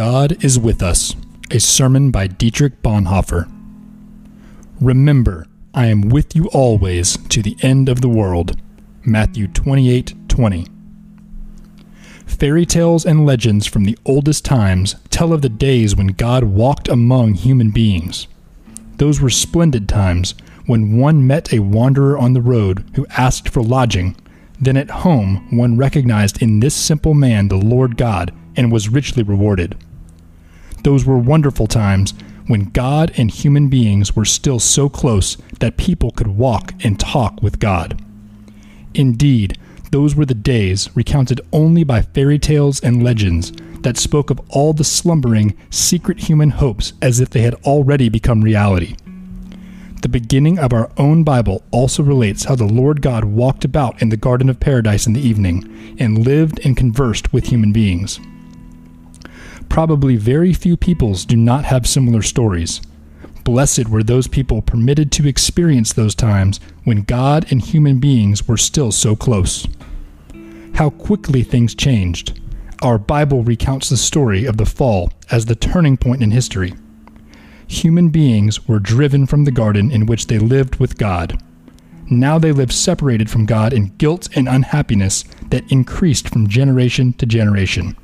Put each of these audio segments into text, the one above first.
God is with us, a sermon by Dietrich Bonhoeffer. Remember, I am with you always to the end of the world. Matthew 28:20. Fairy tales and legends from the oldest times tell of the days when God walked among human beings. Those were splendid times when one met a wanderer on the road who asked for lodging. Then at home one recognized in this simple man the Lord God and was richly rewarded. Those were wonderful times when God and human beings were still so close that people could walk and talk with God. Indeed, those were the days recounted only by fairy tales and legends that spoke of all the slumbering, secret human hopes as if they had already become reality. The beginning of our own Bible also relates how the Lord God walked about in the Garden of Paradise in the evening and lived and conversed with human beings. Probably very few peoples do not have similar stories. Blessed were those people permitted to experience those times when God and human beings were still so close. How quickly things changed. Our Bible recounts the story of the fall as the turning point in history. Human beings were driven from the garden in which they lived with God. Now they live separated from God in guilt and unhappiness that increased from generation to generation.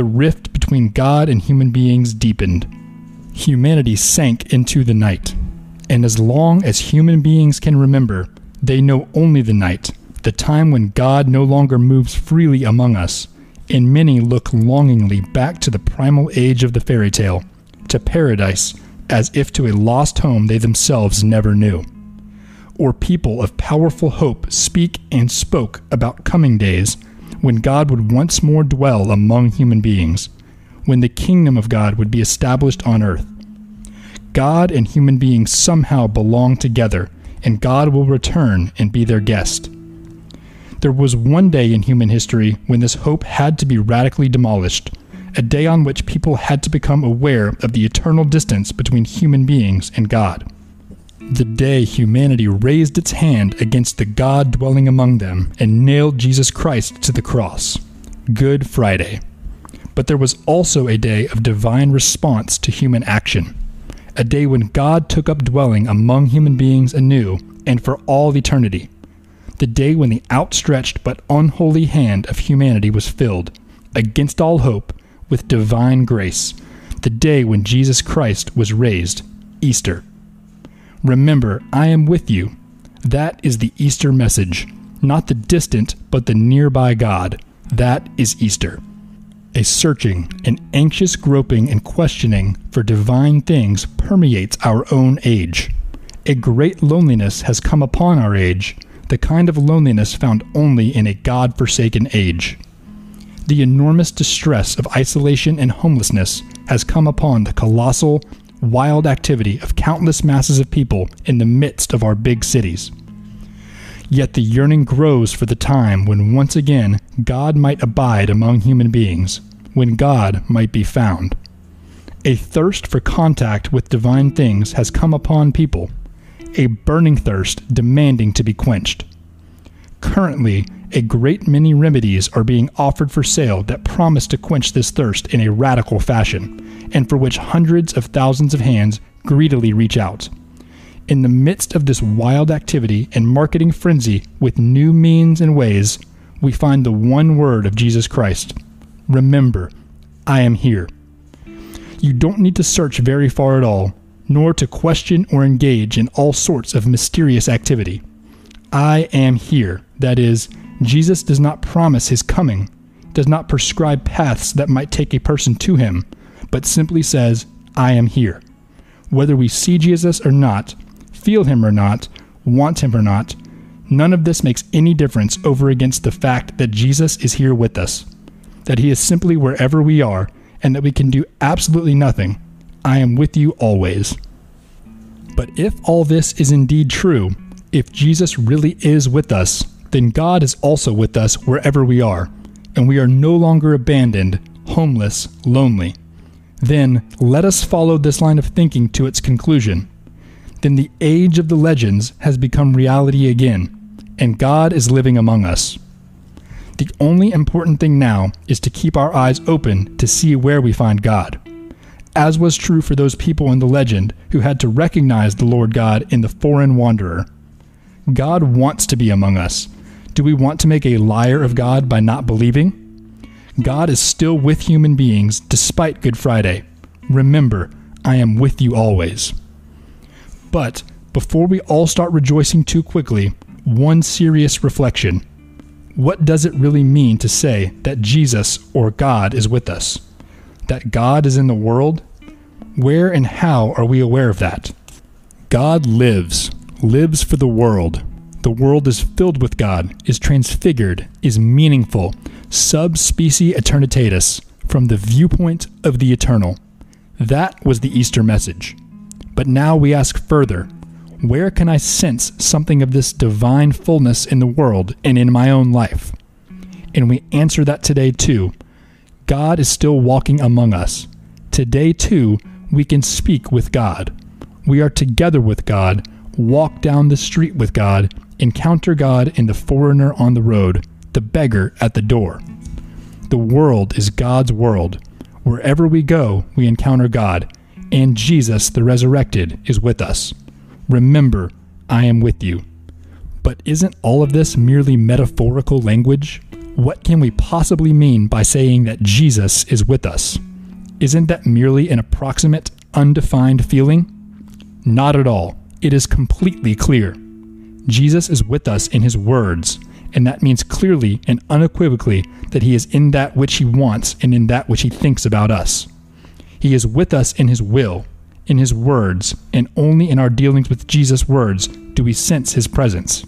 The rift between God and human beings deepened. Humanity sank into the night. And as long as human beings can remember, they know only the night, the time when God no longer moves freely among us, and many look longingly back to the primal age of the fairy tale, to paradise, as if to a lost home they themselves never knew. Or people of powerful hope speak and spoke about coming days when God would once more dwell among human beings, when the kingdom of God would be established on earth. God and human beings somehow belong together, and God will return and be their guest. There was one day in human history when this hope had to be radically demolished, a day on which people had to become aware of the eternal distance between human beings and God. The day humanity raised its hand against the God dwelling among them and nailed Jesus Christ to the cross. Good Friday. But there was also a day of divine response to human action, a day when God took up dwelling among human beings anew and for all eternity, the day when the outstretched but unholy hand of humanity was filled, against all hope, with divine grace, the day when Jesus Christ was raised, Easter. Remember, I am with you. That is the Easter message, not the distant, but the nearby God. That is Easter. A searching, an anxious groping and questioning for divine things permeates our own age. A great loneliness has come upon our age, the kind of loneliness found only in a God forsaken age. The enormous distress of isolation and homelessness has come upon the colossal, wild activity of countless masses of people in the midst of our big cities. Yet the yearning grows for the time when once again God might abide among human beings, when God might be found. A thirst for contact with divine things has come upon people, a burning thirst demanding to be quenched. Currently, a great many remedies are being offered for sale that promise to quench this thirst in a radical fashion, and for which hundreds of thousands of hands greedily reach out. In the midst of this wild activity and marketing frenzy with new means and ways, we find the one word of Jesus Christ Remember, I am here. You don't need to search very far at all, nor to question or engage in all sorts of mysterious activity. I am here, that is, Jesus does not promise his coming, does not prescribe paths that might take a person to him, but simply says, I am here. Whether we see Jesus or not, feel him or not, want him or not, none of this makes any difference over against the fact that Jesus is here with us, that he is simply wherever we are, and that we can do absolutely nothing. I am with you always. But if all this is indeed true, if Jesus really is with us, then God is also with us wherever we are, and we are no longer abandoned, homeless, lonely. Then let us follow this line of thinking to its conclusion. Then the age of the legends has become reality again, and God is living among us. The only important thing now is to keep our eyes open to see where we find God. As was true for those people in the legend who had to recognize the Lord God in the foreign wanderer. God wants to be among us. Do we want to make a liar of God by not believing? God is still with human beings despite Good Friday. Remember, I am with you always. But before we all start rejoicing too quickly, one serious reflection. What does it really mean to say that Jesus or God is with us? That God is in the world? Where and how are we aware of that? God lives, lives for the world. The world is filled with God, is transfigured, is meaningful, sub specie aeternitatis, from the viewpoint of the eternal. That was the Easter message. But now we ask further where can I sense something of this divine fullness in the world and in my own life? And we answer that today too. God is still walking among us. Today too, we can speak with God. We are together with God, walk down the street with God, encounter God in the foreigner on the road, the beggar at the door. The world is God's world. Wherever we go, we encounter God, and Jesus, the resurrected, is with us. Remember, I am with you. But isn't all of this merely metaphorical language? What can we possibly mean by saying that Jesus is with us? Isn't that merely an approximate, undefined feeling? Not at all. It is completely clear. Jesus is with us in his words, and that means clearly and unequivocally that he is in that which he wants and in that which he thinks about us. He is with us in his will, in his words, and only in our dealings with Jesus' words do we sense his presence.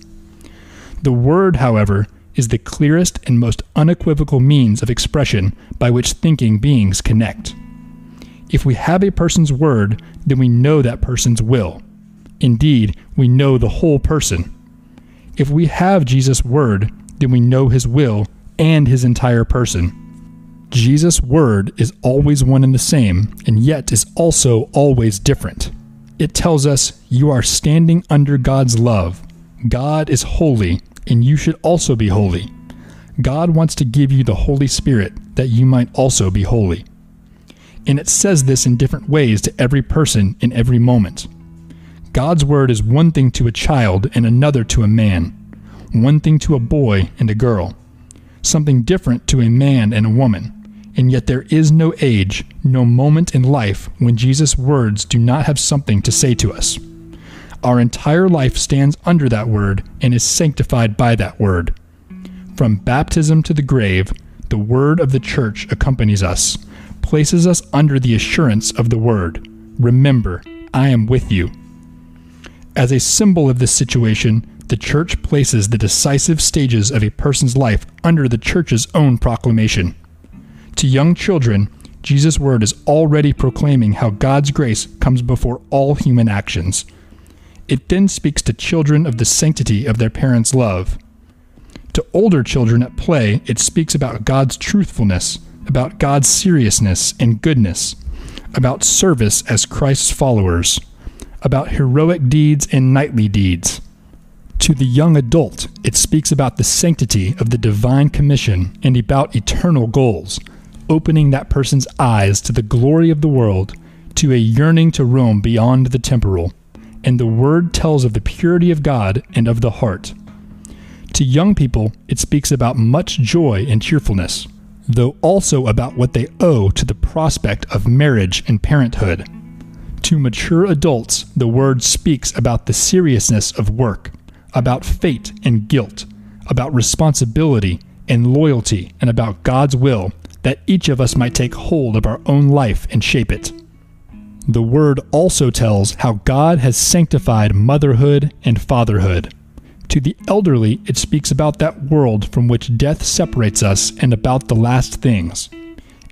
The word, however, is the clearest and most unequivocal means of expression by which thinking beings connect. If we have a person's word, then we know that person's will. Indeed, we know the whole person. If we have Jesus' word, then we know his will and his entire person. Jesus' word is always one and the same, and yet is also always different. It tells us you are standing under God's love. God is holy, and you should also be holy. God wants to give you the Holy Spirit that you might also be holy. And it says this in different ways to every person in every moment. God's word is one thing to a child and another to a man, one thing to a boy and a girl, something different to a man and a woman and yet there is no age, no moment in life when Jesus' words do not have something to say to us. Our entire life stands under that word and is sanctified by that word. From baptism to the grave, the word of the church accompanies us, places us under the assurance of the word Remember, I am with you. As a symbol of this situation, the church places the decisive stages of a person's life under the church's own proclamation. To young children, Jesus' word is already proclaiming how God's grace comes before all human actions. It then speaks to children of the sanctity of their parents' love. To older children at play, it speaks about God's truthfulness, about God's seriousness and goodness, about service as Christ's followers, about heroic deeds and knightly deeds. To the young adult, it speaks about the sanctity of the divine commission and about eternal goals opening that person's eyes to the glory of the world, to a yearning to roam beyond the temporal. And the word tells of the purity of God and of the heart. To young people, it speaks about much joy and cheerfulness, though also about what they owe to the prospect of marriage and parenthood. To mature adults, the word speaks about the seriousness of work, about fate and guilt, about responsibility and loyalty, and about God's will that each of us might take hold of our own life and shape it. The Word also tells how God has sanctified motherhood and fatherhood. To the elderly, it speaks about that world from which death separates us and about the last things.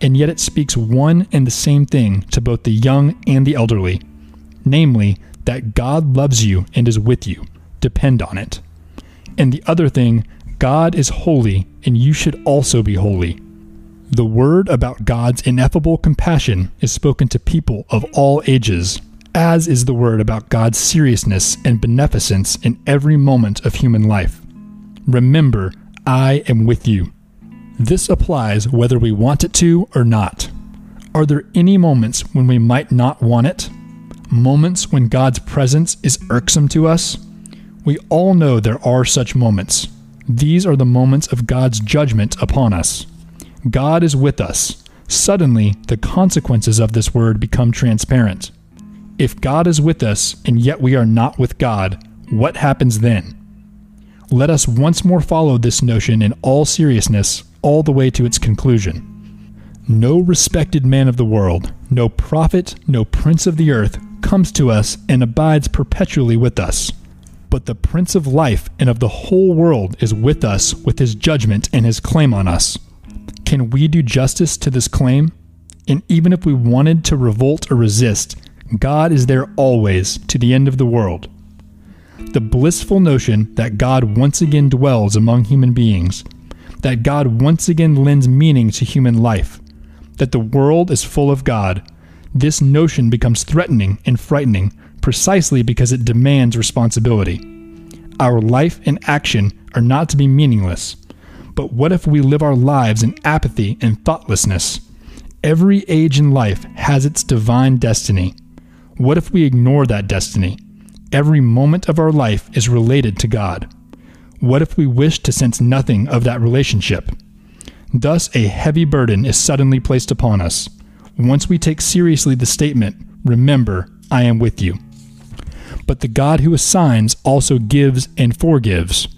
And yet it speaks one and the same thing to both the young and the elderly namely, that God loves you and is with you. Depend on it. And the other thing, God is holy, and you should also be holy. The word about God's ineffable compassion is spoken to people of all ages, as is the word about God's seriousness and beneficence in every moment of human life. Remember, I am with you. This applies whether we want it to or not. Are there any moments when we might not want it? Moments when God's presence is irksome to us? We all know there are such moments. These are the moments of God's judgment upon us. God is with us. Suddenly, the consequences of this word become transparent. If God is with us and yet we are not with God, what happens then? Let us once more follow this notion in all seriousness all the way to its conclusion. No respected man of the world, no prophet, no prince of the earth comes to us and abides perpetually with us. But the Prince of life and of the whole world is with us with his judgment and his claim on us. Can we do justice to this claim? And even if we wanted to revolt or resist, God is there always to the end of the world. The blissful notion that God once again dwells among human beings, that God once again lends meaning to human life, that the world is full of God, this notion becomes threatening and frightening precisely because it demands responsibility. Our life and action are not to be meaningless. But what if we live our lives in apathy and thoughtlessness? Every age in life has its divine destiny. What if we ignore that destiny? Every moment of our life is related to God. What if we wish to sense nothing of that relationship? Thus, a heavy burden is suddenly placed upon us. Once we take seriously the statement, Remember, I am with you. But the God who assigns also gives and forgives.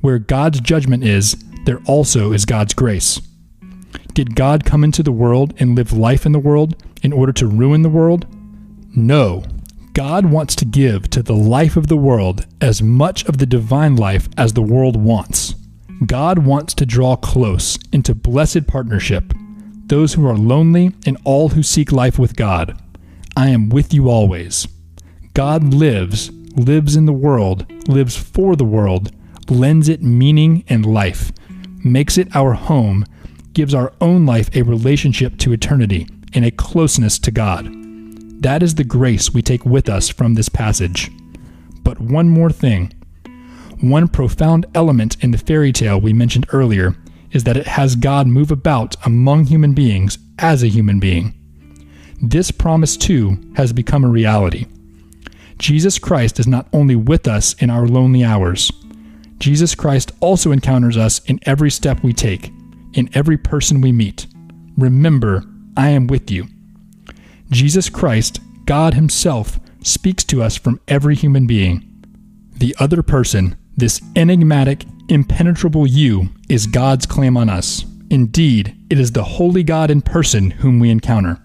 Where God's judgment is, there also is God's grace. Did God come into the world and live life in the world in order to ruin the world? No. God wants to give to the life of the world as much of the divine life as the world wants. God wants to draw close into blessed partnership those who are lonely and all who seek life with God. I am with you always. God lives, lives in the world, lives for the world, lends it meaning and life, makes it our home, gives our own life a relationship to eternity and a closeness to God. That is the grace we take with us from this passage. But one more thing one profound element in the fairy tale we mentioned earlier is that it has God move about among human beings as a human being. This promise, too, has become a reality. Jesus Christ is not only with us in our lonely hours, Jesus Christ also encounters us in every step we take, in every person we meet. Remember, I am with you. Jesus Christ, God Himself, speaks to us from every human being. The other person, this enigmatic, impenetrable you is God's claim on us. Indeed, it is the holy God in person whom we encounter.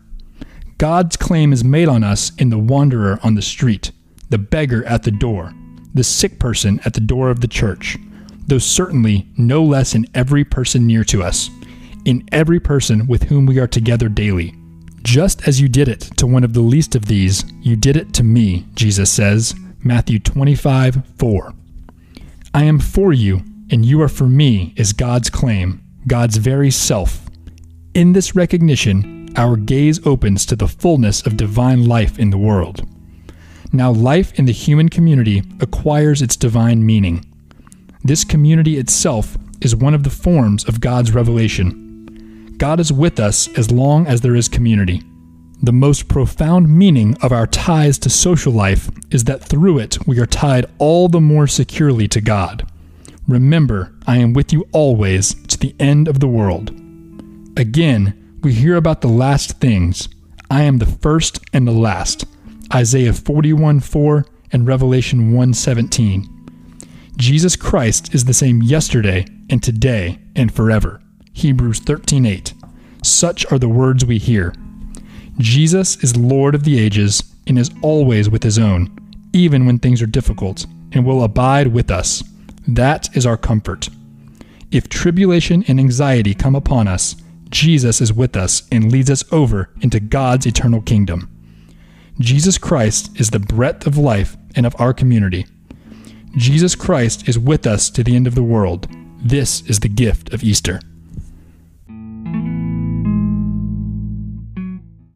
God's claim is made on us in the wanderer on the street, the beggar at the door, the sick person at the door of the church, though certainly no less in every person near to us, in every person with whom we are together daily. Just as you did it to one of the least of these, you did it to me, Jesus says, Matthew 25 4. I am for you, and you are for me, is God's claim, God's very self. In this recognition, our gaze opens to the fullness of divine life in the world. Now, life in the human community acquires its divine meaning. This community itself is one of the forms of God's revelation. God is with us as long as there is community. The most profound meaning of our ties to social life is that through it we are tied all the more securely to God. Remember, I am with you always to the end of the world. Again, we hear about the last things. I am the first and the last. Isaiah 41 4 and Revelation 1 17. Jesus Christ is the same yesterday and today and forever. Hebrews 13:8. Such are the words we hear. Jesus is Lord of the ages and is always with his own, even when things are difficult, and will abide with us. That is our comfort. If tribulation and anxiety come upon us, Jesus is with us and leads us over into God's eternal kingdom. Jesus Christ is the breadth of life and of our community. Jesus Christ is with us to the end of the world. This is the gift of Easter.